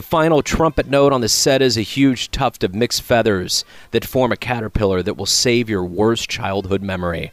The final trumpet note on the set is a huge tuft of mixed feathers that form a caterpillar that will save your worst childhood memory.